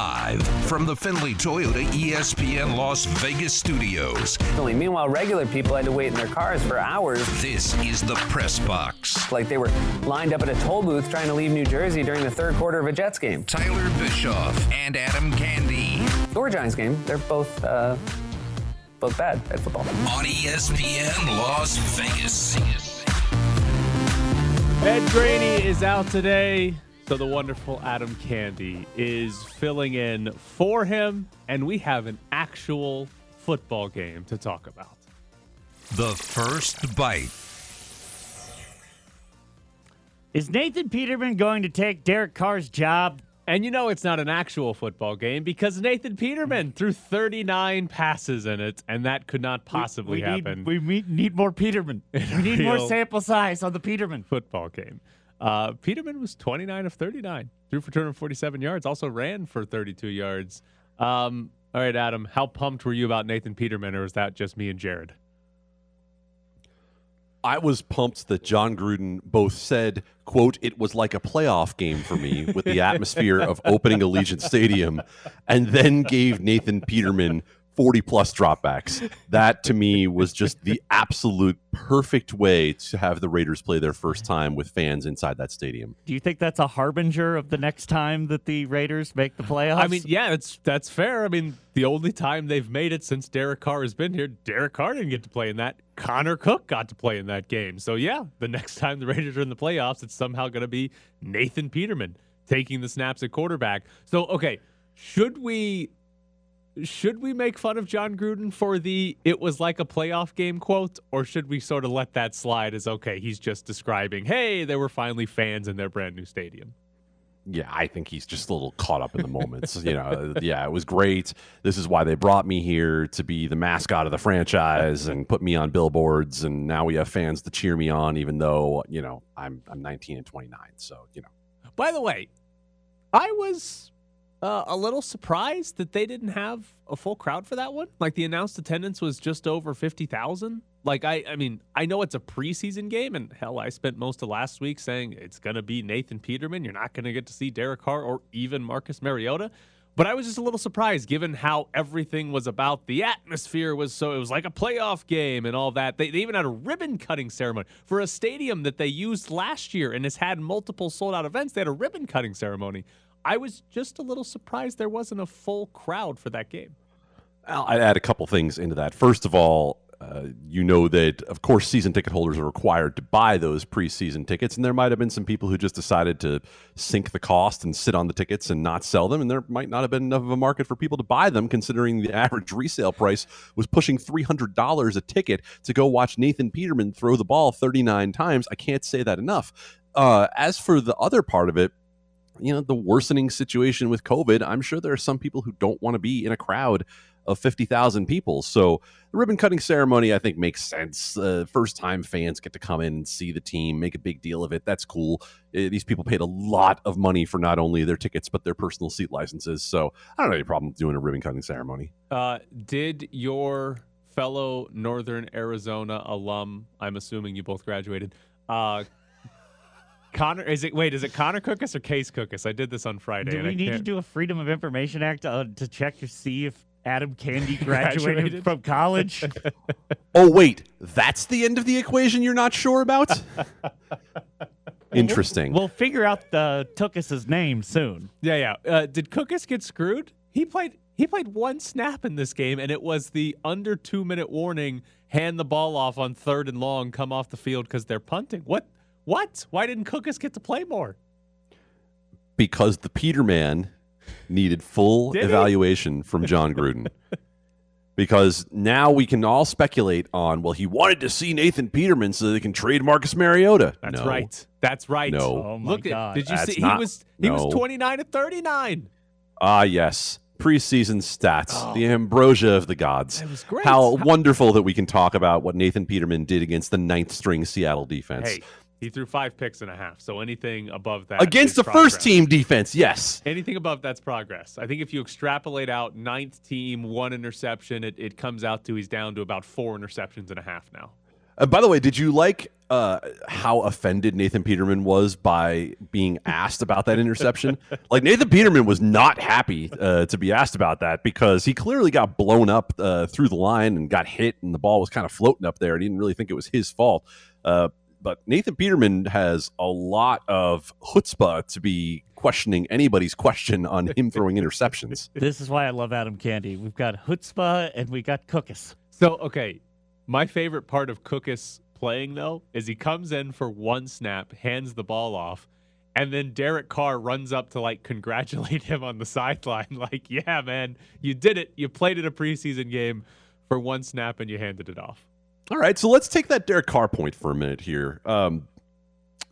Live from the Findlay Toyota ESPN Las Vegas studios. Meanwhile, regular people had to wait in their cars for hours. This is the press box. Like they were lined up at a toll booth trying to leave New Jersey during the third quarter of a Jets game. Tyler Bischoff and Adam Candee. Or Giants game. They're both uh, both bad at football. On ESPN Las Vegas. Ed Graney is out today. So the wonderful Adam Candee is filling in for him, and we have an actual football game to talk about. The first bite. Is Nathan Peterman going to take Derek Carr's job? And you know it's not an actual football game because Nathan Peterman threw 39 passes in it, and that could not possibly we, we happen. Need, we need, need more Peterman. We need more sample size on the Peterman football game. Uh, Peterman was 29 of 39, threw for 247 yards, also ran for 32 yards. Um, all right, Adam, how pumped were you about Nathan Peterman, or was that just me and Jared? I was pumped that Jon Gruden both said, quote, it was like a playoff game for me with the atmosphere of opening Allegiant Stadium, and then gave Nathan Peterman 40 plus dropbacks. That to me was just the absolute perfect way to have the Raiders play their first time with fans inside that stadium. Do you think that's a harbinger of the next time that the Raiders make the playoffs? I mean, yeah, that's that's fair. I mean, the only time they've made it since Derek Carr has been here, Derek Carr didn't get to play in that. Connor Cook got to play in that game. So yeah, the next time the Raiders are in the playoffs, it's somehow going to be Nathan Peterman taking the snaps at quarterback. So okay, should we should we make fun of Jon Gruden for the it was like a playoff game quote, or should we sort of let that slide as okay, he's just describing, hey, there were finally fans in their brand new stadium? Yeah, I think he's just a little caught up in the moments. you know, yeah, it was great. This is why they brought me here to be the mascot of the franchise and put me on billboards. And now we have fans to cheer me on, even though you know I'm I'm 19 and 29. So you know. By the way, I was uh, a little surprised that they didn't have a full crowd for that one. Like the announced attendance was just over fifty thousand. Like I, I mean, I know it's a preseason game, and hell, I spent most of last week saying it's going to be Nathan Peterman. You're not going to get to see Derek Carr or even Marcus Mariota. But I was just a little surprised given how everything was about. The atmosphere was so, it was like a playoff game and all that. They, they even had a ribbon cutting ceremony for a stadium that they used last year and has had multiple sold out events. They had a ribbon cutting ceremony. I was just a little surprised there wasn't a full crowd for that game. I'd add a couple things into that. First of all, uh, you know that, of course, season ticket holders are required to buy those preseason tickets, and there might have been some people who just decided to sink the cost and sit on the tickets and not sell them, and there might not have been enough of a market for people to buy them, considering the average resale price was pushing three hundred dollars a ticket to go watch Nathan Peterman throw the ball thirty nine times. I can't say that enough. Uh, as for the other part of it, you know the worsening situation with COVID, I'm sure there are some people who don't want to be in a crowd of 50,000 people. So the ribbon cutting ceremony, I think, makes sense. Uh, first time fans get to come in and see the team, make a big deal of it. That's cool. Uh, these people paid a lot of money for not only their tickets, but their personal seat licenses. So I don't have any problem doing a ribbon cutting ceremony. Uh, did your fellow Northern Arizona alum, I'm assuming you both graduated, uh, Connor, is it wait? Is it Connor Cookus or Case Cookus? I did this on Friday. Do we need to do a Freedom of Information Act uh, to check to see if Adam Candee graduated, graduated? from college? oh wait, that's the end of the equation. You're not sure about? Interesting. We'll, we'll, figure out the Tookus's name soon. Yeah, yeah. Uh, did Cookus get screwed? He played. He played one snap in this game, and it was the under two minute warning. Hand the ball off on third and long. Come off the field because they're punting. What? What? Why didn't Cookus get to play more? Because the Peterman needed full Did evaluation he? from Jon Gruden. because now we can all speculate on, well, he wanted to see Nathan Peterman so they can trade Marcus Mariota. That's no. right. That's right. No. Oh Look at did you That's see not, he was he no. was 29 to 39. Ah, yes. Preseason stats, oh. the ambrosia of the gods. It was great. How, How wonderful that we can talk about what Nathan Peterman did against the ninth string Seattle defense. Hey, he threw five picks and a half. So anything above that against the progress. first team defense, yes. Anything above that's progress. I think if you extrapolate out ninth team, one interception, it, it comes out to he's down to about four interceptions and a half now. Uh, by the way, did you like uh, how offended Nathan Peterman was by being asked about that interception. like Nathan Peterman was not happy uh, to be asked about that because he clearly got blown up uh, through the line and got hit, and the ball was kind of floating up there. And he didn't really think it was his fault. Uh, but Nathan Peterman has a lot of chutzpah to be questioning anybody's question on him throwing interceptions. This is why I love Adam Candee. We've got chutzpah and we got cookus. So, okay, my favorite part of Cookus playing though is he comes in for one snap, hands the ball off, and then Derek Carr runs up to like congratulate him on the sideline, like, "Yeah, man, you did it. You played in a preseason game for one snap and you handed it off." All right, so let's take that Derek Carr point for a minute here. Um,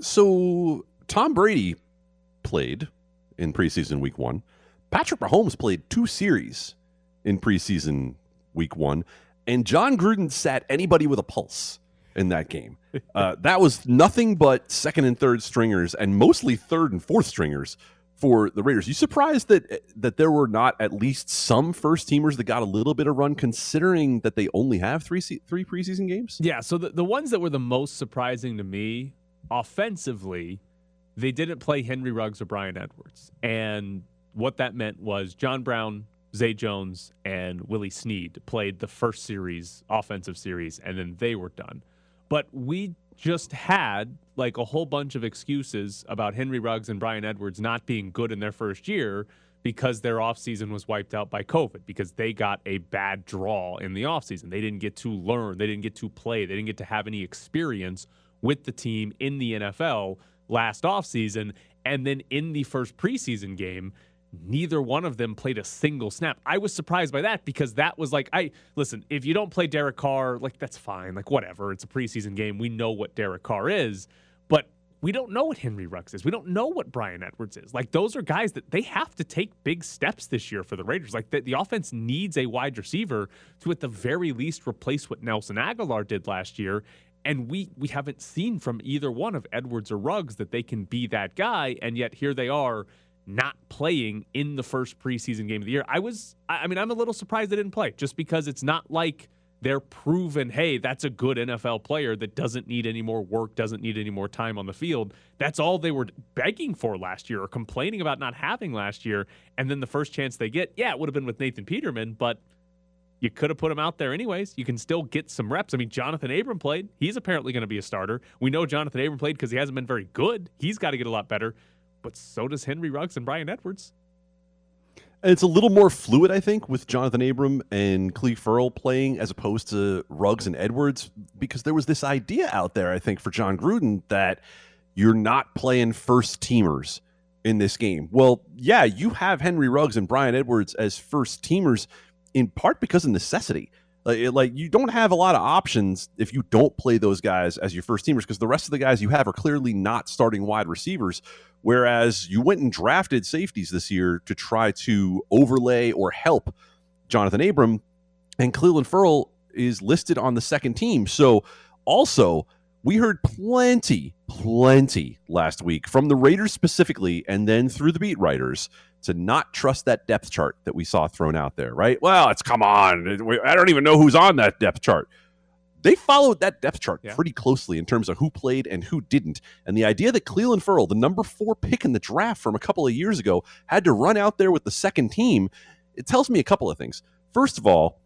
so Tom Brady played in preseason week one. Patrick Mahomes played two series in preseason week one, and Jon Gruden sat anybody with a pulse in that game. Uh, that was nothing but second and third stringers, and mostly third and fourth stringers for the Raiders. You surprised that eh, that there were not at least some first teamers that got a little bit of run, considering that they only have three three preseason games? Yeah. So the, the ones that were the most surprising to me offensively, they didn't play Henry Ruggs or Bryan Edwards. And what that meant was John Brown, Zay Jones, and Willie Snead played the first series, offensive series, and then they were done. But we just had like a whole bunch of excuses about Henry Ruggs and Bryan Edwards not being good in their first year because their offseason was wiped out by COVID, because they got a bad draw in the offseason. They didn't get to learn, they didn't get to play, they didn't get to have any experience with the team in the NFL last offseason. And then in the first preseason game, neither one of them played a single snap. I was surprised by that because that was like, I listen, if you don't play Derek Carr, like that's fine. Like, whatever. It's a preseason game. We know what Derek Carr is, but we don't know what Henry Ruggs is. We don't know what Bryan Edwards is. Like, those are guys that they have to take big steps this year for the Raiders. Like, the, the offense needs a wide receiver to, at the very least, replace what Nelson Agholor did last year. And we we haven't seen from either one of Edwards or Ruggs that they can be that guy. And yet here they are not playing in the first preseason game of the year. I was, I mean, I'm a little surprised they didn't play just because it's not like they're proven, hey, that's a good NFL player that doesn't need any more work, doesn't need any more time on the field. That's all they were begging for last year or complaining about not having last year. And then the first chance they get, yeah, it would have been with Nathan Peterman, but you could have put him out there anyways. You can still get some reps. I mean, Johnathan Abram played. He's apparently going to be a starter. We know Johnathan Abram played because he hasn't been very good. He's got to get a lot better but so does Henry Ruggs and Bryan Edwards. And it's a little more fluid, I think, with Johnathan Abram and Clelin Ferrell playing as opposed to Ruggs and Edwards, because there was this idea out there, I think, for Jon Gruden that you're not playing first teamers in this game. Well, yeah, you have Henry Ruggs and Bryan Edwards as first teamers in part because of necessity. Like, like you don't have a lot of options if you don't play those guys as your first teamers because the rest of the guys you have are clearly not starting wide receivers Whereas you went and drafted safeties this year to try to overlay or help Johnathan Abram, and Clelin Ferrell is listed on the second team. So also, we heard plenty, plenty last week from the Raiders specifically, and then through the beat writers to not trust that depth chart that we saw thrown out there, right? Well, it's come on. I don't even know who's on that depth chart they followed that depth chart yeah. pretty closely in terms of who played and who didn't. And the idea that Clelin Ferrell, the number four pick in the draft from a couple of years ago, had to run out there with the second team, it tells me a couple of things. First of all,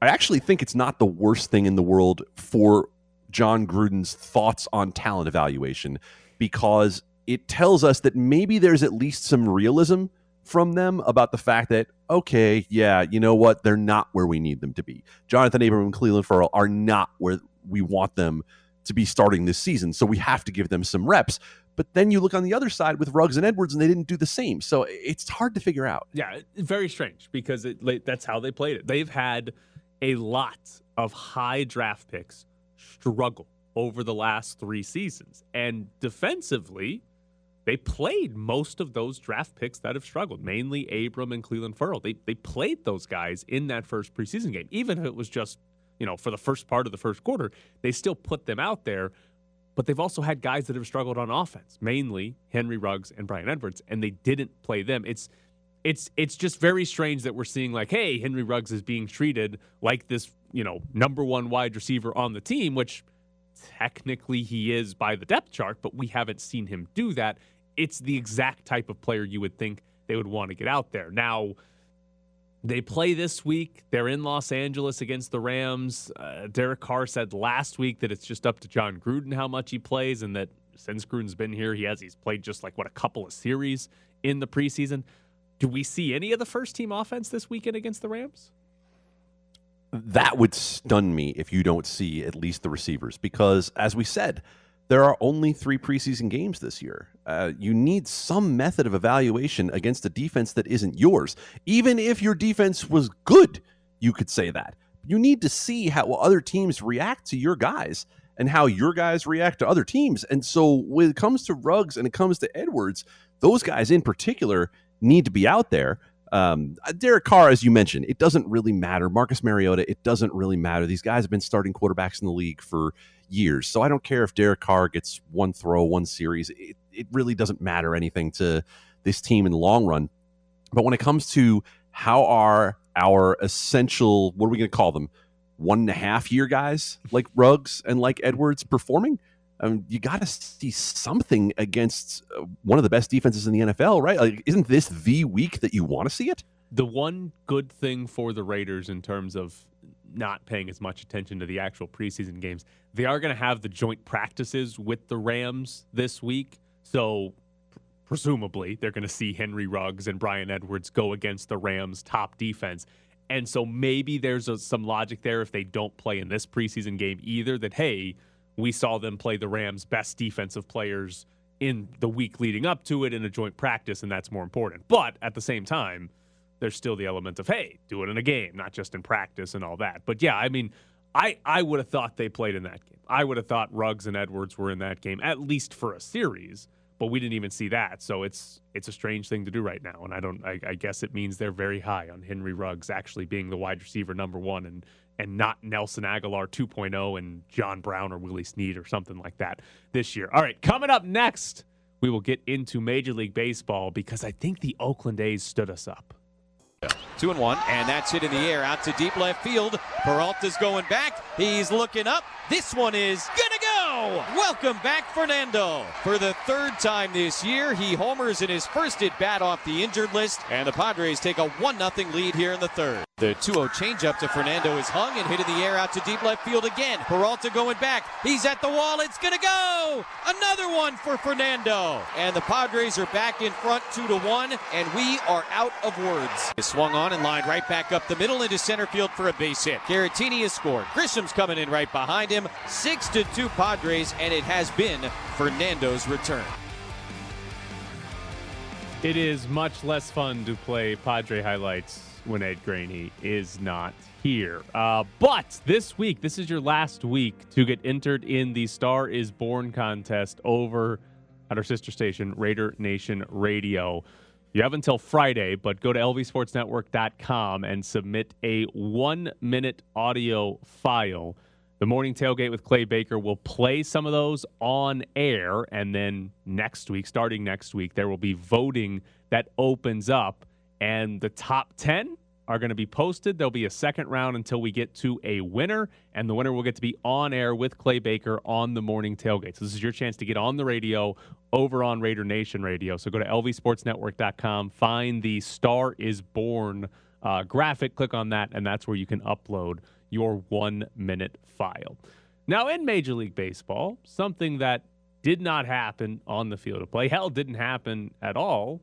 I actually think it's not the worst thing in the world for Jon Gruden's thoughts on talent evaluation because it tells us that maybe there's at least some realism from them about the fact that okay, yeah, you know what, they're not where we need them to be. Johnathan Abram and Clelin Ferrell are not where we want them to be starting this season, so we have to give them some reps. But then you look on the other side with Ruggs and Edwards, and they didn't do the same. So it's hard to figure out. Yeah, very strange because it, that's how they played it. They've had a lot of high draft picks struggle over the last three seasons, and defensively they played most of those draft picks that have struggled, mainly Abram and Clelin Ferrell. They they played those guys in that first preseason game, even if it was just you know for the first part of the first quarter. They still put them out there, but they've also had guys that have struggled on offense, mainly Henry Ruggs and Bryan Edwards, and they didn't play them. It's it's it's just very strange that we're seeing like, hey, Henry Ruggs is being treated like this, you know, number one wide receiver on the team, which technically he is by the depth chart, but we haven't seen him do that. It's the exact type of player you would think they would want to get out there. Now, they play this week. They're in Los Angeles against the Rams. Uh, Derek Carr said last week that it's just up to Jon Gruden how much he plays, and that since Gruden's been here, he has he's played just like what a couple of series in the preseason. Do we see any of the first team offense this weekend against the Rams? That would stun me if you don't see at least the receivers, because as we said, there are only three preseason games this year. Uh, you need some method of evaluation against a defense that isn't yours. Even if your defense was good, you could say that. You need to see how other teams react to your guys and how your guys react to other teams. And so when it comes to Ruggs and it comes to Edwards, those guys in particular need to be out there. Um, Derek Carr, as you mentioned, it doesn't really matter. Marcus Mariota, it doesn't really matter. These guys have been starting quarterbacks in the league for years. So I don't care if Derek Carr gets one throw, one series. It, it really doesn't matter anything to this team in the long run. But when it comes to how are our essential, what are we going to call them? One and a half year guys like Ruggs and like Edwards performing? You got to see something against uh, one of the best defenses in the NFL, right? Like, isn't this the week that you want to see it? The one good thing for the Raiders in terms of not paying as much attention to the actual preseason games. They are going to have the joint practices with the Rams this week. So presumably they're going to see Henry Ruggs and Bryan Edwards go against the Rams' top defense. And so maybe there's a, some logic there if they don't play in this preseason game either that, hey, we saw them play the Rams' best defensive players in the week leading up to it in a joint practice, and that's more important. But at the same time, there's still the element of hey, do it in a game, not just in practice and all that. But yeah, I mean, I I would have thought they played in that game. I would have thought Ruggs and Edwards were in that game at least for a series, but we didn't even see that. So it's it's a strange thing to do right now, and I don't. I, I guess it means they're very high on Henry Ruggs actually being the wide receiver number one and and not Nelson Agholor 2.0 and John Brown or Willie Snead or something like that this year. All right, coming up next, we will get into Major League Baseball because I think the Oakland A's stood us up. Two and one, and that's hit in the air out to deep left field. Peralta's going back. He's looking up. This one is gonna go. Welcome back, Fernando. For the third time this year, he homers in his first at bat off the injured list, and the Padres take a 1 0 lead here in the third. The 2 0 changeup to Fernando is hung and hit in the air out to deep left field again. Peralta going back. He's at the wall. It's going to go. Another one for Fernando. And the Padres are back in front 2 to 1, and we are out of words. He swung on and lined right back up the middle into center field for a base hit. Caratini has scored. Grisham's coming in right behind him. 6 to 2 Padres, and it has been Fernando's return. It is much less fun to play Padre highlights when Ed Graney is not here. Uh, but this week, this is your last week to get entered in the Star is Born contest over at our sister station, Raider Nation Radio. You have until Friday, but go to lvsportsnetwork.com and submit a one minute audio file. The morning tailgate with Clay Baker will play some of those on air. And then next week, starting next week, there will be voting that opens up and the top 10 are going to be posted. There'll be a second round until we get to a winner, and the winner will get to be on air with Clay Baker on the morning tailgate. So this is your chance to get on the radio over on Raider Nation Radio. So go to lvsportsnetwork.com, find the Star is Born uh, graphic, click on that, and that's where you can upload your one minute file. Now, in Major League Baseball, something that did not happen on the field of play, hell, didn't happen at all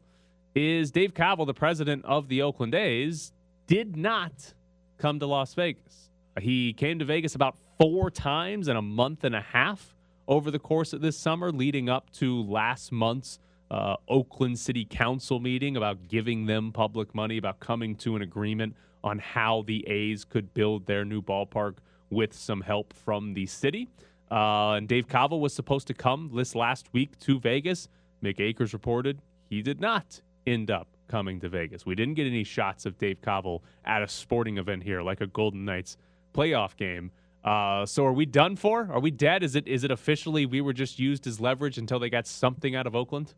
is Dave Kaval, the president of the Oakland A's, did not come to Las Vegas. He came to Vegas about four times in a month and a half over the course of this summer, leading up to last month's uh, Oakland City Council meeting about giving them public money, about coming to an agreement on how the A's could build their new ballpark with some help from the city. Uh, and Dave Kaval was supposed to come this last week to Vegas. Mick Akers reported he did not end up coming to Vegas. We didn't get any shots of Dave Kaval at a sporting event here, like a Golden Knights playoff game. Uh, so are we done for? Are we dead? Is it is it officially we were just used as leverage until they got something out of Oakland?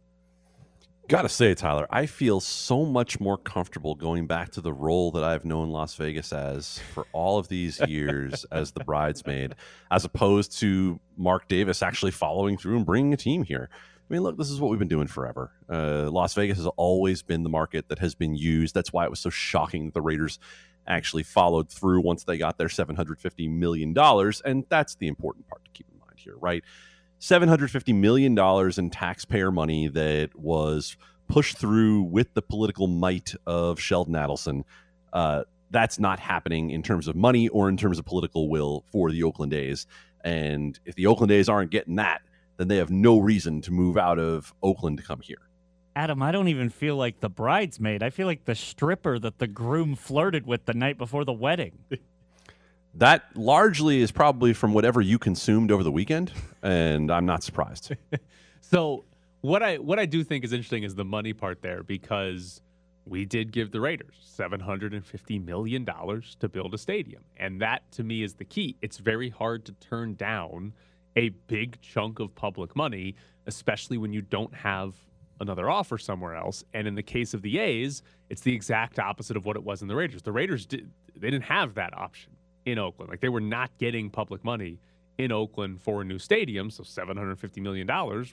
Gotta say, Tyler, I feel so much more comfortable going back to the role that I've known Las Vegas as for all of these years as the bridesmaid, as opposed to Mark Davis actually following through and bringing a team here. I mean, look, this is what we've been doing forever. Uh, Las Vegas has always been the market that has been used. That's why it was so shocking that the Raiders actually followed through once they got their $750 million. And that's the important part to keep in mind here, right? $750 million in taxpayer money that was pushed through with the political might of Sheldon Adelson. Uh, that's not happening in terms of money or in terms of political will for the Oakland A's. And if the Oakland A's aren't getting that, then they have no reason to move out of Oakland to come here. Adam, I don't even feel like the bridesmaid. I feel like the stripper that the groom flirted with the night before the wedding. That largely is probably from whatever you consumed over the weekend, and I'm not surprised. so what I what I do think is interesting is the money part there because we did give the Raiders seven hundred and fifty million dollars to build a stadium, and that to me is the key. It's very hard to turn down a big chunk of public money, especially when you don't have another offer somewhere else. And in the case of the A's, it's the exact opposite of what it was in the Raiders. The Raiders did they didn't have that option in Oakland. Like they were not getting public money in Oakland for a new stadium, so $750 million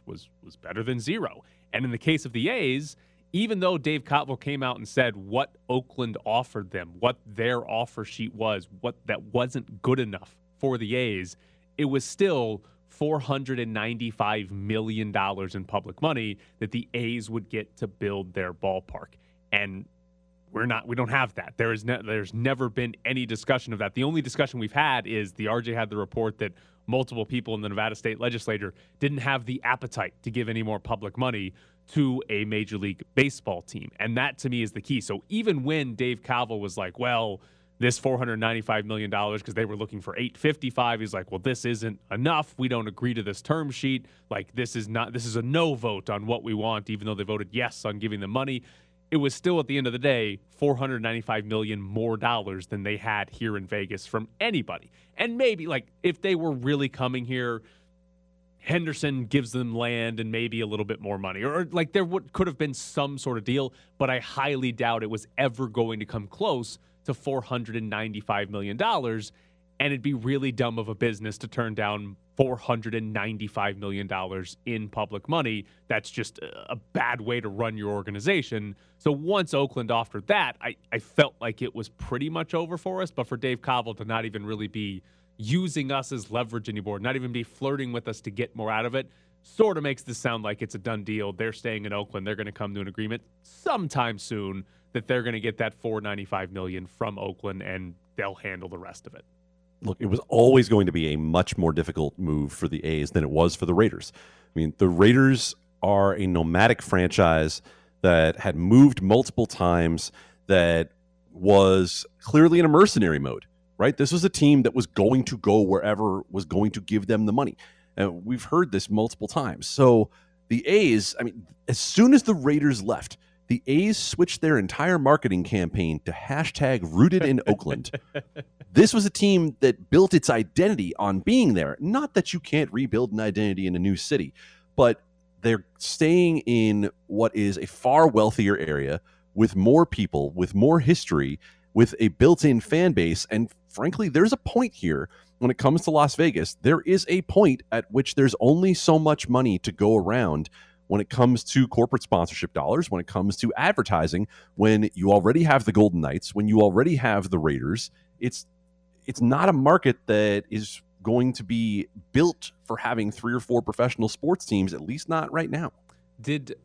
was was better than zero. And in the case of the A's, even though Dave Kaval came out and said what Oakland offered them, what their offer sheet was, what that wasn't good enough for the A's, it was still $495 million in public money that the A's would get to build their ballpark. And we're not we don't have that. There is ne- there's never been any discussion of that. The only discussion we've had is the rj had the report that multiple people in the nevada state legislature didn't have the appetite to give any more public money to a major league baseball team. And that to me is the key. So even when dave kaval was like well this $495 million because they were looking for 855 he's like well this isn't enough. We don't agree to this term sheet. Like this is not this is a no vote on what we want even though they voted yes on giving the money. It was still at the end of the day 495 million more dollars than they had here in Vegas from anybody. And maybe like if they were really coming here Henderson gives them land and maybe a little bit more money or, or like there would could have been some sort of deal, but I highly doubt it was ever going to come close to 495 million dollars and it'd be really dumb of a business to turn down $495 million in public money. That's just a bad way to run your organization. So once Oakland offered that, I, I felt like it was pretty much over for us. But for Dave Kaval to not even really be using us as leverage anymore, not even be flirting with us to get more out of it, sort of makes this sound like it's a done deal. They're staying in Oakland. They're going to come to an agreement sometime soon that they're going to get that 495 million from Oakland and they'll handle the rest of it look, it was always going to be a much more difficult move for the A's than it was for the Raiders. I mean, the Raiders are a nomadic franchise that had moved multiple times, that was clearly in a mercenary mode, right? This was a team that was going to go wherever was going to give them the money. And we've heard this multiple times. So the A's, I mean, as soon as the Raiders left, the A's switched their entire marketing campaign to hashtag rooted in Oakland. This was a team that built its identity on being there. Not that you can't rebuild an identity in a new city, but they're staying in what is a far wealthier area with more people, with more history, with a built in fan base. And frankly, there's a point here when it comes to Las Vegas. There is a point at which there's only so much money to go around when it comes to corporate sponsorship dollars, when it comes to advertising, when you already have the Golden Knights, when you already have the Raiders. It's it's not a market that is going to be built for having three or four professional sports teams, at least not right now. Did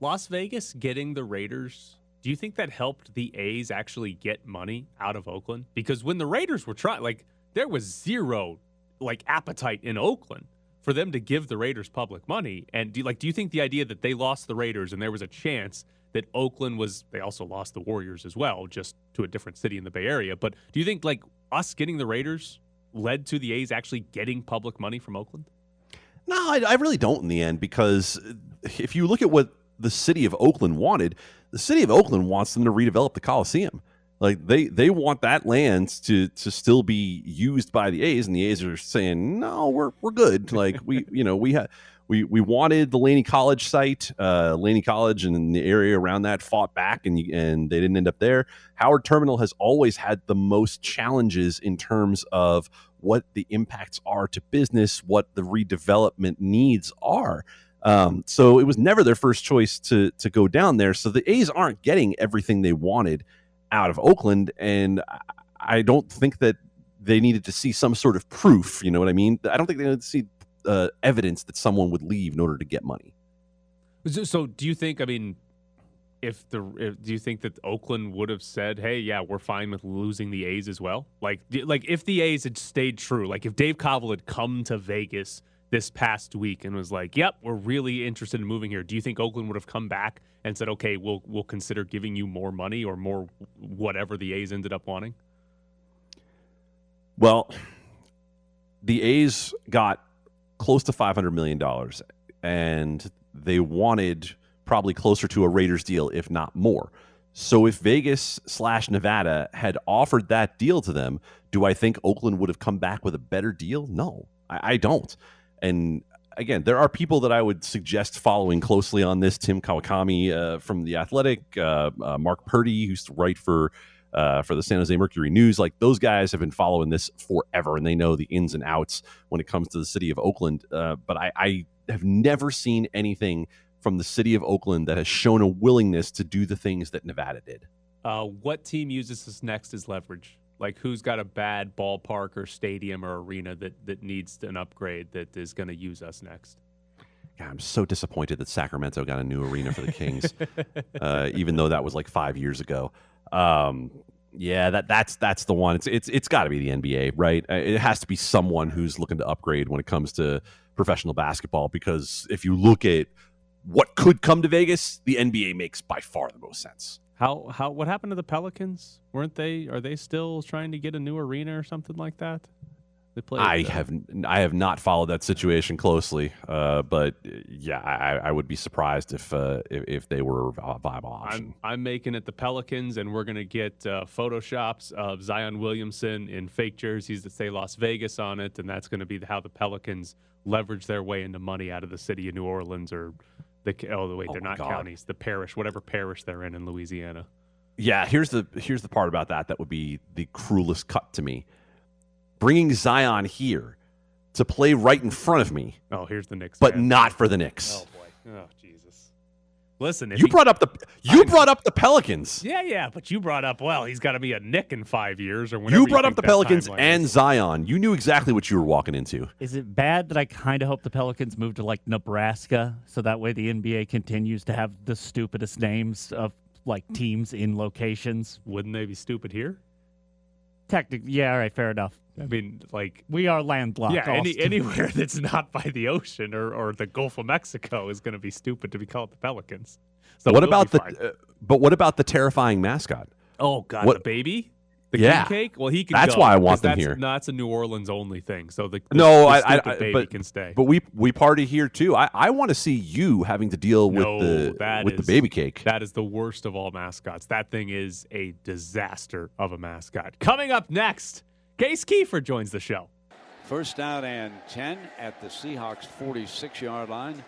Las Vegas getting the Raiders, do you think that helped the A's actually get money out of Oakland? Because when the Raiders were trying, like, there was zero like appetite in Oakland for them to give the Raiders public money. And do like, do you think the idea that they lost the Raiders and there was a chance that Oakland was, they also lost the Warriors as well, just to a different city in the Bay Area. But do you think like us getting the Raiders led to the A's actually getting public money from Oakland? No, I, I, really don't in the end because if you look at what the city of Oakland wanted, the city of Oakland wants them to redevelop the Coliseum. Like they they want that land to to still be used by the A's, and the A's are saying no, we're we're good. Like we you know we have we we wanted the Laney College site. Uh, Laney College and the area around that fought back, and and they didn't end up there. Howard Terminal has always had the most challenges in terms of what the impacts are to business, what the redevelopment needs are. Um, so it was never their first choice to to go down there. So the A's aren't getting everything they wanted out of Oakland, and I don't think that they needed to see some sort of proof. You know what I mean? I don't think they needed to see uh, evidence that someone would leave in order to get money. So, do you think? I mean, if the if, do you think that Oakland would have said, "Hey, yeah, we're fine with losing the A's as well"? Like, like if the A's had stayed true, like if Dave Kaval had come to Vegas this past week and was like, "Yep, we're really interested in moving here." Do you think Oakland would have come back and said, "Okay, we'll we'll consider giving you more money or more whatever the A's ended up wanting"? Well, the A's got close to five hundred million dollars, and they wanted probably closer to a Raiders deal, if not more. So if Vegas slash Nevada had offered that deal to them, do I think Oakland would have come back with a better deal? No, I, I don't. And again, there are people that I would suggest following closely on this. Tim Kawakami uh, from the Athletic, uh, uh, Mark Purdy, who used to write for uh, for the San Jose Mercury News. Like those guys have been following this forever, and they know the ins and outs when it comes to the city of Oakland. Uh, but I, I have never seen anything from the city of Oakland that has shown a willingness to do the things that Nevada did. Uh, what team uses this next as leverage? Like who's got a bad ballpark or stadium or arena that that needs an upgrade that is going to use us next? God, I'm so disappointed that Sacramento got a new arena for the Kings, uh, even though that was like five years ago. Um, yeah, that that's that's the one. It's it's it's got to be the NBA, right? Uh, It has to be someone who's looking to upgrade when it comes to professional basketball. Because if you look at what could come to Vegas, the NBA makes by far the most sense. How how what happened to the Pelicans? Weren't they? Are they still trying to get a new arena or something like that? They played. I uh, have I have not followed that situation closely, uh, but uh, yeah, I, I would be surprised if uh, if, if they were a viable option. I'm, I'm making it the Pelicans, and we're going to get uh, photoshops of Zion Williamson in fake jerseys that say Las Vegas on it, and that's going to be how the Pelicans leverage their way into money out of the city of New Orleans or the oh wait Oh they're my not God. counties, the parish, whatever parish they're in in Louisiana. yeah, here's the here's the part about that that would be the cruelest cut to me. Bringing Zion here to play right in front of me, Oh, here's the Knicks, but fan. not for the Knicks. Oh boy, oh Jesus! Listen, if you he- brought up the you brought up the Pelicans. yeah, yeah, but you brought up well, he's got to be a Knick in five years or whenever You brought up the Pelicans and is. Zion. You knew exactly what you were walking into. Is it bad that I kind of hope the Pelicans move to like Nebraska so that way the NBA continues to have the stupidest names of like teams in locations? wouldn't they be stupid here? Technically, yeah, all right, fair enough. I mean, like We are landlocked. yeah, any, anywhere that's not by the ocean or, or the Gulf of Mexico is going to be stupid to be called the Pelicans. So what we'll about the? Uh, but what about the terrifying mascot? oh god, what- the baby, the Yeah. king cake? Well, he can. That's go, why I want them that's, here. No, that's a New Orleans only thing. So the, the No, the I, I, I baby but can stay. but we we party here too. I, I want to see you having to deal with the that with the baby cake. That is the worst of all mascots. That thing is a disaster of a mascot. Coming up next, Case Keefer joins the show. First down and 10 at the Seahawks 46 yard line.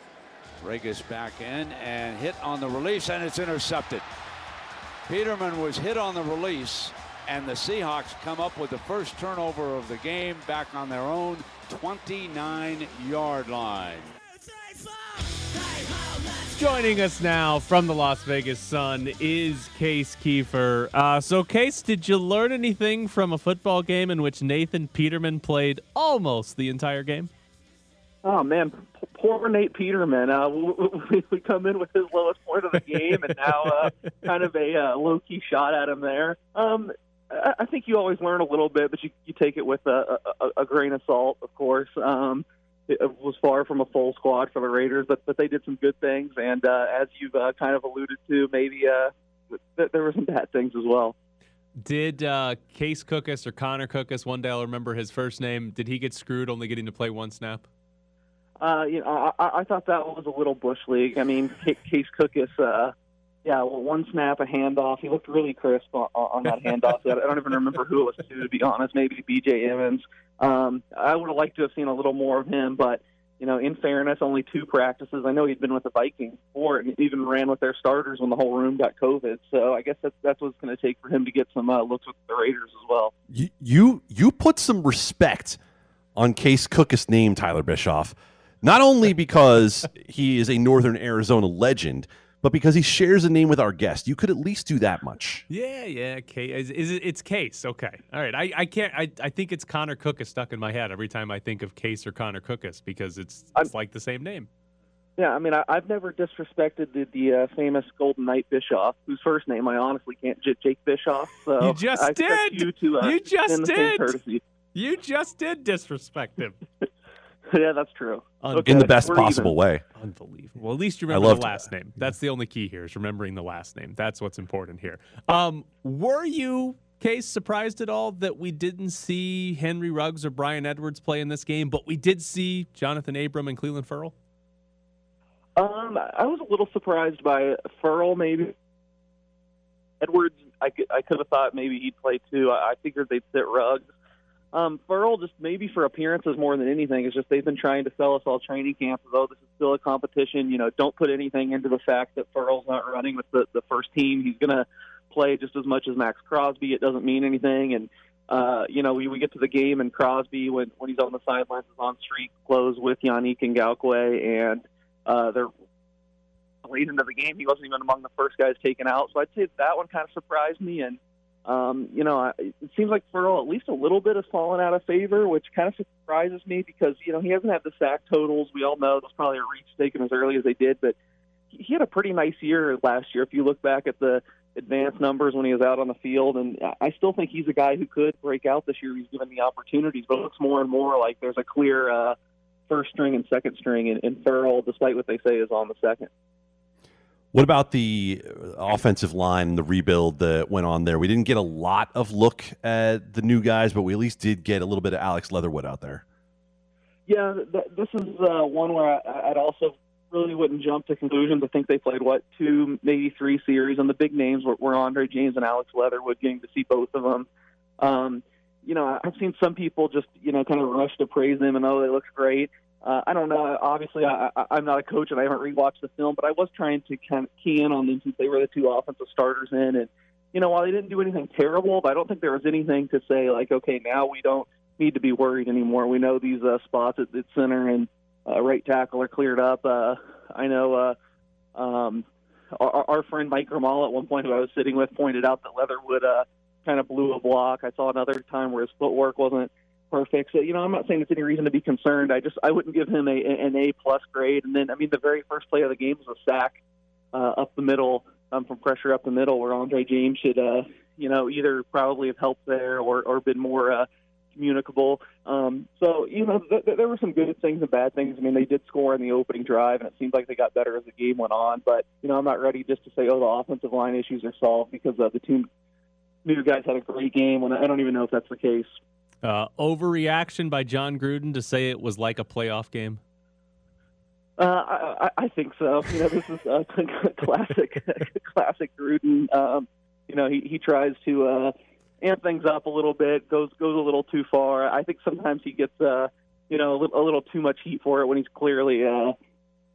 Regis back in and hit on the release, and it's intercepted. Peterman was hit on the release, and the Seahawks come up with the first turnover of the game back on their own 29 yard line. Joining us now from the Las Vegas Sun is Case Keefer. Uh, so, Case, did you learn anything from a football game in which Nathan Peterman played almost the entire game? Oh man, poor Nate Peterman. Uh, we, we come in with his lowest point of the game, and now uh, kind of a uh, low key shot at him there. Um, I, I think you always learn a little bit, but you, you take it with a, a, a grain of salt, of course. Um, it was far from a full squad for the Raiders, but but they did some good things, and uh, as you've uh, kind of alluded to, maybe uh, th- there were some bad things as well. Did uh, Case Cookus or Connor Cookus, one day I'll remember his first name, did he get screwed only getting to play one snap? Uh, you know, I, I I thought that was a little bush league. I mean, Case Cookus, uh, yeah, well, one snap, a handoff. He looked really crisp on, on that handoff. I don't even remember who it was to, to be honest. Maybe B.J. Evans. Um, I would have liked to have seen a little more of him, but you know, in fairness, only two practices. I know he'd been with the Vikings before and even ran with their starters when the whole room got COVID. So I guess that's that's what it's going to take for him to get some uh, looks with the Raiders as well. You, you you put some respect on Case Cook's name, Tyler Bischoff, not only because he is a Northern Arizona legend, but because he shares a name with our guest. You could at least do that much. Yeah, yeah. Case is, is it? It's Case. Okay, all right. I, I can't. I, I think it's Connor Cook is stuck in my head every time I think of Case or Connor Cookus because it's it's like the same name. Yeah, I mean, I, I've never disrespected the, the uh, famous Golden Knight Bischoff, whose first name I honestly can't. J- Jake Bischoff. So You just I did! You, to, uh, You just extend the same did! You just did disrespect him. yeah, that's true. Okay, In the best we're possible even. way. Unbelievable. Well, at least you remember loved- the last name. That's the only key here is remembering the last name. That's what's important here. Um, were you, Case, surprised at all that we didn't see Henry Ruggs or Bryan Edwards play in this game, but we did see Johnathan Abram and Clelin Ferrell? Um, I was a little surprised by Ferrell, maybe. Edwards, I could, I could have thought maybe he'd play too. I, I figured they'd sit Ruggs. Um, Ferrell, just maybe for appearances more than anything, is just they've been trying to sell us all training camp though this is still a competition. You know, don't put anything into the fact that Ferrell's not running with the, the first team. He's going to play just as much as Maxx Crosby. It doesn't mean anything. And, uh, you know, we, we get to the game and Crosby, when, when he's on the sidelines, is on street clothes with Yannick Ngakoue, and uh, they're late into the game. He wasn't even among the first guys taken out. So I'd say that one kind of surprised me. And, um, you know, it seems like Ferrell at least a little bit has fallen out of favor, which kind of surprises me because, you know, he hasn't had the sack totals. We all know that's probably a reach taken as early as they did, but he he had a pretty nice year last year. If you look back at the advanced numbers when he was out on the field, and I still think he's a guy who could break out this year. He's given the opportunities, but it looks more and more like there's a clear uh, first string and second string, and, and Ferrell, despite what they say, is on the second. What about the offensive line, the rebuild that went on there? We didn't get a lot of look at the new guys, but we at least did get a little bit of Alex Leatherwood out there. Yeah, th- this is uh, one where I, I'd also really wouldn't jump to conclusions. I think they played what two, maybe three series, and the big names were, were Andre James and Alex Leatherwood. Getting to see both of them, um, you know, I've seen some people just you know kind of rush to praise them and oh, they look great. Uh, I don't know. Obviously, I, I, I'm not a coach and I haven't rewatched the film, but I was trying to kind of key in on them since they were the two offensive starters in. And you know, while they didn't do anything terrible, but I don't think there was anything to say like, okay, now we don't need to be worried anymore. We know these uh, spots at, at center and uh, right tackle are cleared up. Uh, I know uh, um, our, our friend Mike Grimala at one point, who I was sitting with, pointed out that Leatherwood uh, kind of blew a block. I saw another time where his footwork wasn't perfect. So you know, I'm not saying it's any reason to be concerned. I just I wouldn't give him a an A plus grade. And then I mean, the very first play of the game was a sack uh, up the middle um, from pressure up the middle, where Andre James should uh, you know either probably have helped there or or been more. Uh, communicable. Um, so, you know, th- th- there were some good things and bad things. I mean, they did score in the opening drive, and it seemed like they got better as the game went on. But, you know, I'm not ready just to say, oh, the offensive line issues are solved because uh, the two new guys had a great game. When I don't even know if that's the case. Uh, overreaction by Jon Gruden to say it was like a playoff game. Uh, I, I think so. You know, this is a classic, classic Gruden. Um, you know, he he tries to uh, amp things up a little bit, goes goes a little too far. I think sometimes he gets uh, you know a little, a little too much heat for it when he's clearly uh,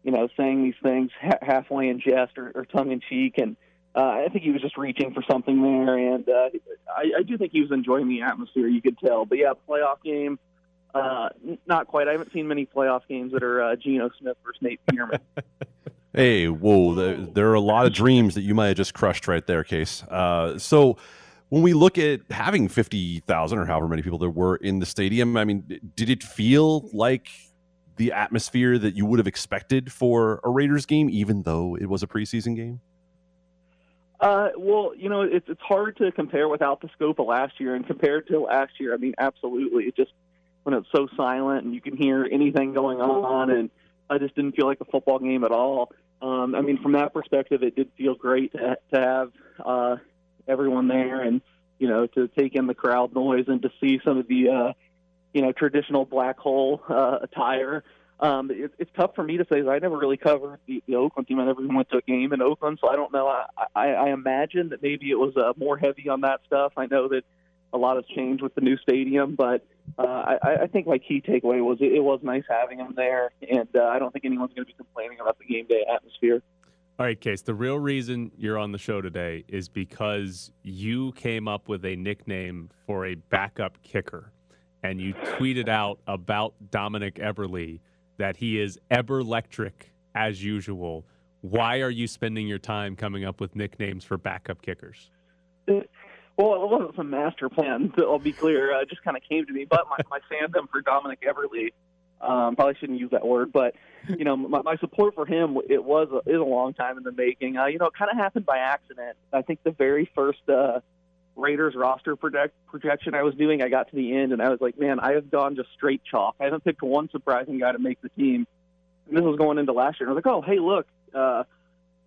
you know saying these things ha- halfway in jest or, or tongue in cheek, and uh, I think he was just reaching for something there. And uh, I, I do think he was enjoying the atmosphere. You could tell. But yeah, playoff game, uh, not quite. I haven't seen many playoff games that are uh, Geno Smith versus Nate Peterman. Hey, whoa! There, there are a lot of dreams that you might have just crushed right there, Case. Uh, so, when we look at having fifty thousand or however many people there were in the stadium, I mean, did it feel like the atmosphere that you would have expected for a Raiders game, even though it was a preseason game? Uh, well, you know, it's it's hard to compare without the scope of last year, and compared to last year, I mean, absolutely, it just when it's so silent and you can hear anything going on, and I just didn't feel like a football game at all. Um, I mean, from that perspective, it did feel great to, to have uh, everyone there, and you know, to take in the crowd noise and to see some of the uh, you know traditional black hole uh, attire. Um, it, it's tough for me to say. I never really covered the, the Oakland team. I never even went to a game in Oakland, so I don't know. I, I, I imagine that maybe it was uh, more heavy on that stuff. I know that a lot has changed with the new stadium, but uh, I, I think my key takeaway was it, it was nice having him there, and uh, I don't think anyone's going to be complaining about the game day atmosphere. All right, Case, the real reason you're on the show today is because you came up with a nickname for a backup kicker, and you tweeted out about Dominic Eberle that he is Eberlectric as usual. Why are you spending your time coming up with nicknames for backup kickers? Well, it wasn't some master plan. I'll be clear. Uh, it just kind of came to me. But my, my fandom for Dominic Eberle, um, probably shouldn't use that word, but you know, my, my support for him it was a, is a long time in the making. Uh, you know, it kind of happened by accident. I think the very first uh, Raiders roster project, projection I was doing, I got to the end and I was like, man, I have gone just straight chalk. I haven't picked one surprising guy to make the team. And this was going into last year. And I was like, oh, hey, look. Uh,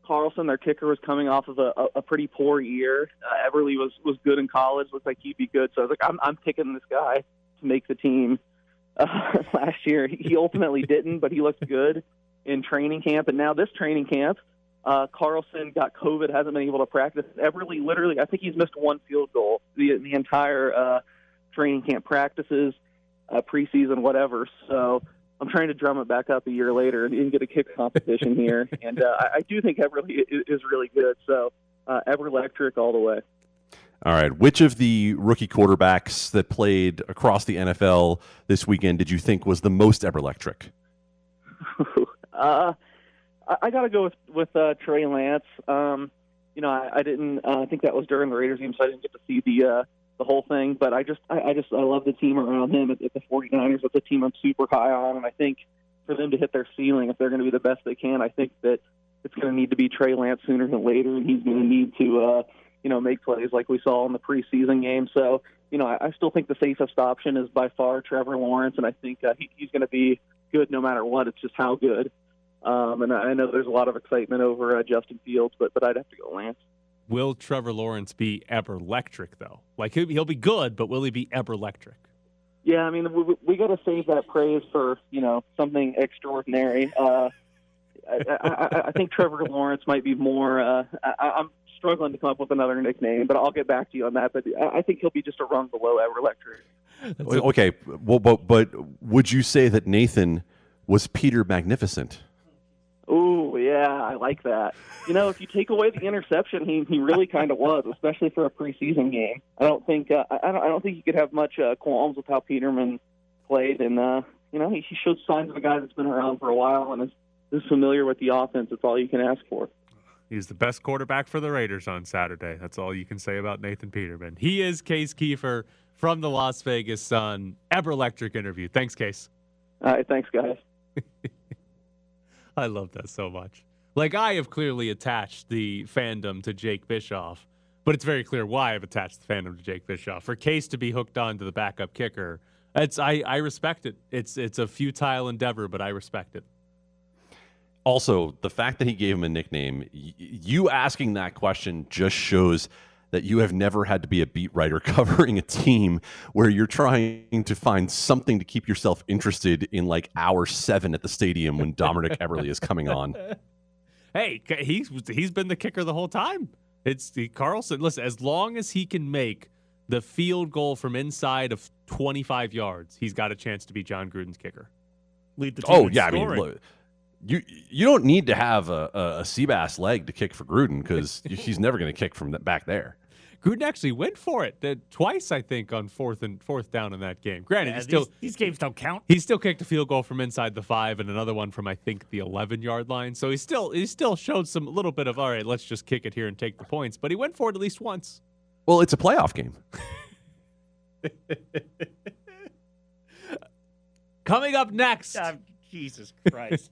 Carlson, their kicker, was coming off of a, a pretty poor year. Uh, Eberle was was good in college. Looked like he'd be good. So I was like, I'm I'm picking this guy to make the team. Uh, last year, he ultimately didn't, but he looked good in training camp. And now this training camp, uh, Carlson got COVID, hasn't been able to practice. Eberle, literally, I think he's missed one field goal the the entire uh, training camp practices, uh, preseason, whatever. So I'm trying to drum it back up a year later and get a kick competition here. And uh, I, I do think Eberle is, is really good. So uh, Electric all the way. All right. Which of the rookie quarterbacks that played across the NFL this weekend did you think was the most Eberlectric? uh, I, I got to go with with uh, Trey Lance. Um, you know, I, I didn't. Uh, I think that was during the Raiders game, so I didn't get to see the uh, the whole thing. But I just, I, I just, I love the team around him at, at the 49ers. It's a team I'm super high on, and I think for them to hit their ceiling, if they're going to be the best they can, I think that it's going to need to be Trey Lance sooner than later, and he's going to need to, uh, you know, make plays like we saw in the preseason game. So, you know, I, I still think the safest option is by far Trevor Lawrence, and I think uh, he, he's going to be good no matter what. It's just how good. Um, and I know there's a lot of excitement over uh, Justin Fields, but but I'd have to go Lance. Will Trevor Lawrence be ever electric though? Like he'll, he'll be good, but will he be ever electric? Yeah, I mean, we, we got to save that praise for you know something extraordinary. Uh, I, I, I think Trevor Lawrence might be more. Uh, I, I'm struggling to come up with another nickname, but I'll get back to you on that. But I think he'll be just a rung below ever Electric. Okay, well, but but would you say that Nathan was Peter Magnificent? Oh yeah, I like that. You know, if you take away the interception, he he really kind of was, especially for a preseason game. I don't think uh, I don't I don't think you could have much uh, qualms with how Peterman played, and uh, you know he, he showed signs of a guy that's been around for a while and is is familiar with the offense. It's all you can ask for. He's the best quarterback for the Raiders on Saturday. That's all you can say about Nathan Peterman. He is Case Keefer from the Las Vegas Sun. Ever Electric interview. Thanks, Case. All right, thanks, guys. I love that so much. Like I have clearly attached the fandom to Jake Bischoff, but it's very clear why I've attached the fandom to Jake Bischoff. For Case to be hooked on to the backup kicker, it's I, I respect it. It's it's a futile endeavor, but I respect it. Also, the fact that he gave him a nickname, you asking that question just shows that you have never had to be a beat writer covering a team where you're trying to find something to keep yourself interested in like hour seven at the stadium when Dominik Eberle is coming on. Hey, he's he's been the kicker the whole time. It's the Carlson. Listen, as long as he can make the field goal from inside of 25 yards, he's got a chance to be Jon Gruden's kicker. Lead the team. Oh yeah, scoring. I mean, look, you you don't need to have a, a, a Seabass leg to kick for Gruden because he's never going to kick from back there. Gruden actually went for it twice, I think, on fourth and fourth down in that game. Granted, yeah, still these, these, games don't count. He still kicked a field goal from inside the five and another one from I think the eleven yard line. So he still he still showed some little bit of all right, let's just kick it here and take the points. But he went for it at least once. Well, it's a playoff game. Coming up next. Oh, Jesus Christ.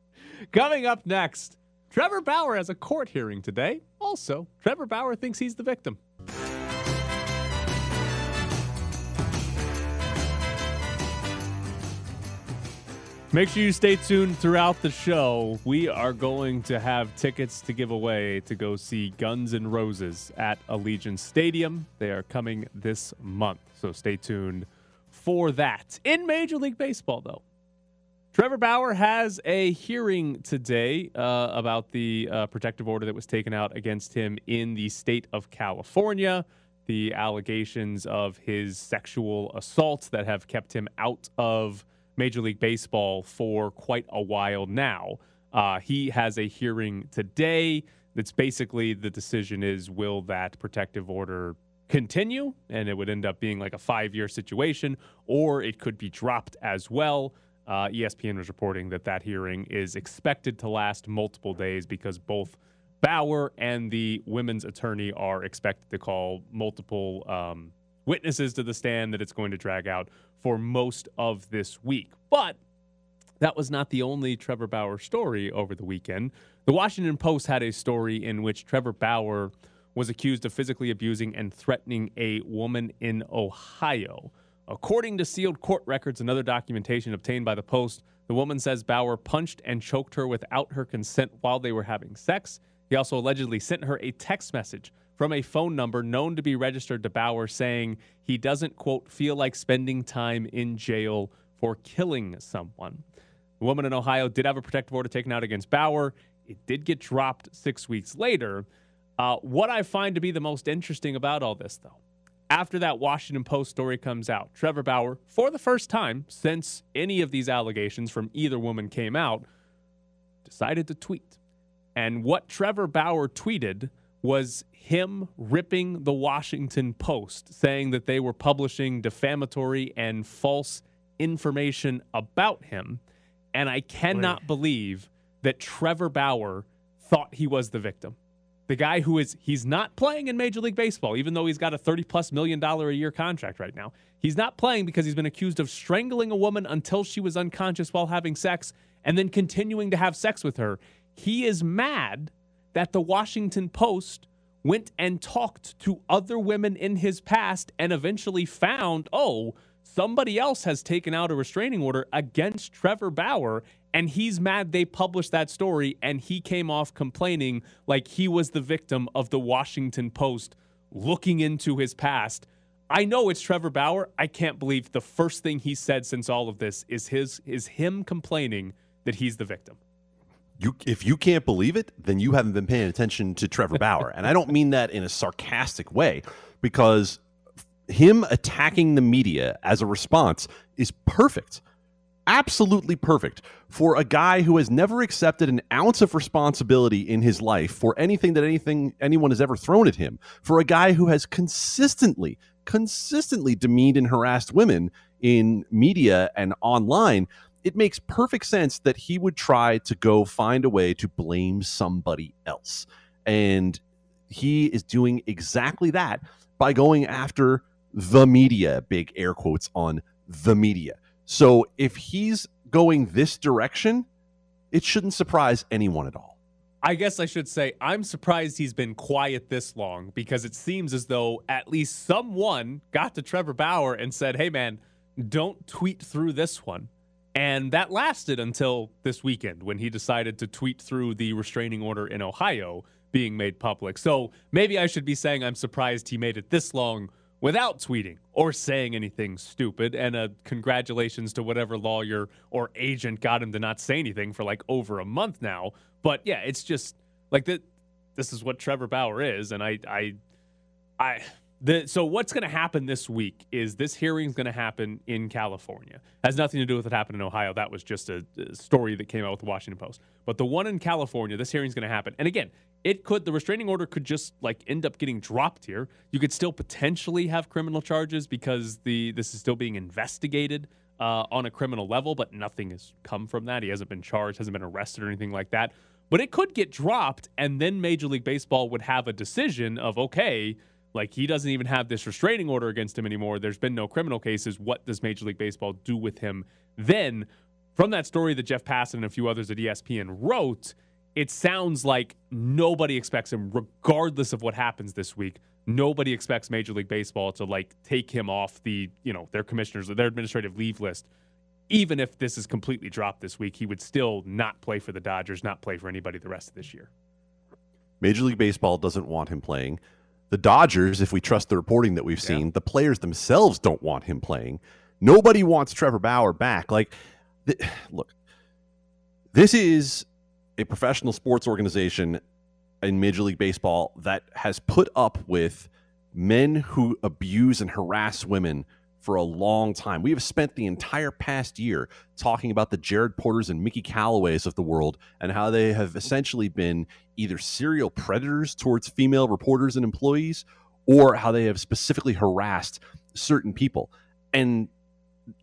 Coming up next. Trevor Bauer has a court hearing today. Also, Trevor Bauer thinks he's the victim. Make sure you stay tuned throughout the show. We are going to have tickets to give away to go see Guns N' Roses at Allegiant Stadium. They are coming this month, so stay tuned for that. In Major League Baseball, though, Trevor Bauer has a hearing today uh, about the uh, protective order that was taken out against him in the state of California. the allegations of his sexual assaults that have kept him out of Major League Baseball for quite a while now. Uh, he has a hearing today. That's basically the decision is will that protective order continue and it would end up being like a five year situation, or it could be dropped as well. Uh, ESPN was reporting that that hearing is expected to last multiple days because both Bauer and the women's attorney are expected to call multiple um, witnesses to the stand, that it's going to drag out for most of this week. But that was not the only Trevor Bauer story over the weekend. The Washington Post had a story in which Trevor Bauer was accused of physically abusing and threatening a woman in Ohio. According to sealed court records and other documentation obtained by the Post, the woman says Bauer punched and choked her without her consent while they were having sex. He also allegedly sent her a text message from a phone number known to be registered to Bauer saying he doesn't, quote, feel like spending time in jail for killing someone. The woman in Ohio did have a protective order taken out against Bauer. It did get dropped six weeks later. Uh, what I find to be the most interesting about all this, though, after that Washington Post story comes out, Trevor Bauer, for the first time since any of these allegations from either woman came out, decided to tweet. And what Trevor Bauer tweeted was him ripping the Washington Post, saying that they were publishing defamatory and false information about him. And I cannot Wait. believe that Trevor Bauer thought he was the victim. The guy who is, he's not playing in Major League Baseball, even though he's got a 30 plus million dollar a year contract right now. He's not playing because he's been accused of strangling a woman until she was unconscious while having sex and then continuing to have sex with her. He is mad that the Washington Post went and talked to other women in his past and eventually found, oh, somebody else has taken out a restraining order against Trevor Bauer. And he's mad they published that story and he came off complaining like he was the victim of the Washington Post looking into his past. I know it's Trevor Bauer. I can't believe the first thing he said since all of this is his is him complaining that he's the victim. You, if you can't believe it, then you haven't been paying attention to Trevor Bauer. and I don't mean that in a sarcastic way, because him attacking the media as a response is perfect. Absolutely perfect for a guy who has never accepted an ounce of responsibility in his life for anything that anything anyone has ever thrown at him. For a guy who has consistently, consistently demeaned and harassed women in media and online it makes perfect sense that he would try to go find a way to blame somebody else. And he is doing exactly that by going after the media, big air quotes on the media. So if he's going this direction, it shouldn't surprise anyone at all. I guess I should say I'm surprised he's been quiet this long because it seems as though at least someone got to Trevor Bauer and said, hey, man, don't tweet through this one. And that lasted until this weekend when he decided to tweet through the restraining order in Ohio being made public. So maybe I should be saying I'm surprised he made it this long without tweeting or saying anything stupid. And a congratulations to whatever lawyer or agent got him to not say anything for like over a month now. But yeah, it's just like that. This is what Trevor Bauer is, and I, I, I the, so what's going to happen this week is this hearing is going to happen in California. Has nothing to do with what happened in Ohio. That was just a, a story that came out with the Washington Post. But the one in California, this hearing is going to happen. And again, it could the restraining order could just like end up getting dropped here. You could still potentially have criminal charges because the this is still being investigated uh, on a criminal level, but nothing has come from that. He hasn't been charged, hasn't been arrested or anything like that. But it could get dropped, and then Major League Baseball would have a decision of okay like he doesn't even have this restraining order against him anymore. There's been no criminal cases. What does Major League Baseball do with him then? From that story that Jeff Passan and a few others at ESPN wrote, it sounds like nobody expects him, regardless of what happens this week. Nobody expects Major League Baseball to like take him off the, you know, their commissioners, or their administrative leave list. Even if this is completely dropped this week, he would still not play for the Dodgers, not play for anybody the rest of this year. Major League Baseball doesn't want him playing. The Dodgers, if we trust the reporting that we've seen, yeah. the players themselves don't want him playing. Nobody wants Trevor Bauer back. Like, th- look, this is a professional sports organization in Major League Baseball that has put up with men who abuse and harass women for a long time. We have spent the entire past year talking about the Jared Porters and Mickey Callaways of the world and how they have essentially been either serial predators towards female reporters and employees or how they have specifically harassed certain people. And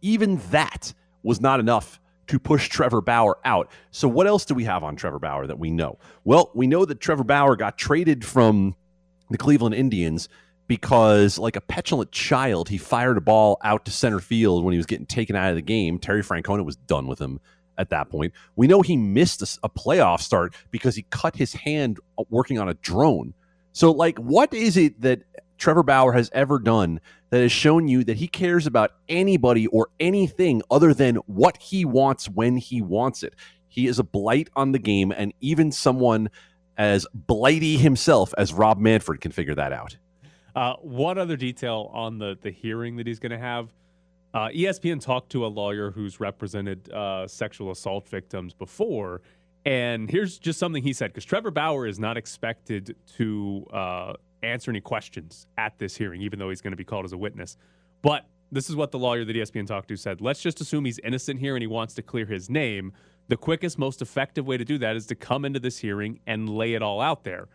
even that was not enough to push Trevor Bauer out. So, what else do we have on Trevor Bauer that we know? Well, we know that Trevor Bauer got traded from the Cleveland Indians because, like a petulant child, he fired a ball out to center field when he was getting taken out of the game. Terry Francona was done with him at that point. We know he missed a, a playoff start because he cut his hand uh, working on a drone. So, like, what is it that Trevor Bauer has ever done that has shown you that he cares about anybody or anything other than what he wants when he wants it? He is a blight on the game, and even someone as blighty himself as Rob Manfred can figure that out. Uh, one other detail on the the hearing that he's going to have. Uh, ESPN talked to a lawyer who's represented uh, sexual assault victims before, and here's just something he said because Trevor Bauer is not expected to uh, answer any questions at this hearing, even though he's going to be called as a witness. But this is what the lawyer that ESPN talked to said. Let's just assume he's innocent here and he wants to clear his name. The quickest, most effective way to do that is to come into this hearing and lay it all out there.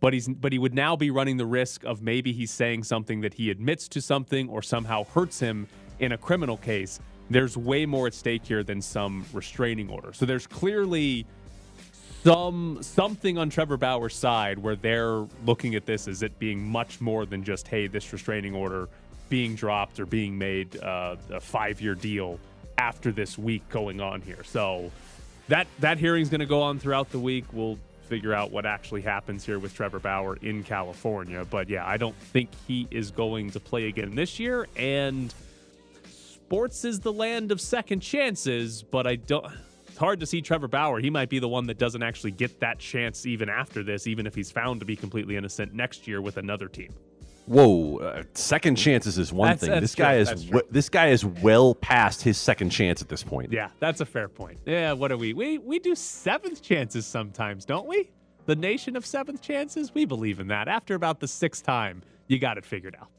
But he's but he would now be running the risk of maybe he's saying something that he admits to something or somehow hurts him in a criminal case. There's way more at stake here than some restraining order. So there's clearly some something on Trevor Bauer's side where they're looking at this as it being much more than just hey this restraining order being dropped or being made uh, a five year deal after this week going on here. So that that hearing's going to go on throughout the week. We'll figure out what actually happens here with Trevor Bauer in California. But yeah, I don't think he is going to play again this year. And sports is the land of second chances, but I don't it's hard to see Trevor Bauer. He might be the one that doesn't actually get that chance even after this, even if he's found to be completely innocent next year with another team. Whoa, uh, second chances is one That's- thing. that's This true. guy is w- this guy is well past his second chance at this point. Yeah, that's a fair point. Yeah, what are we? We we do seventh chances sometimes, don't we? The nation of seventh chances. We believe in that. After about the sixth time, you got it figured out.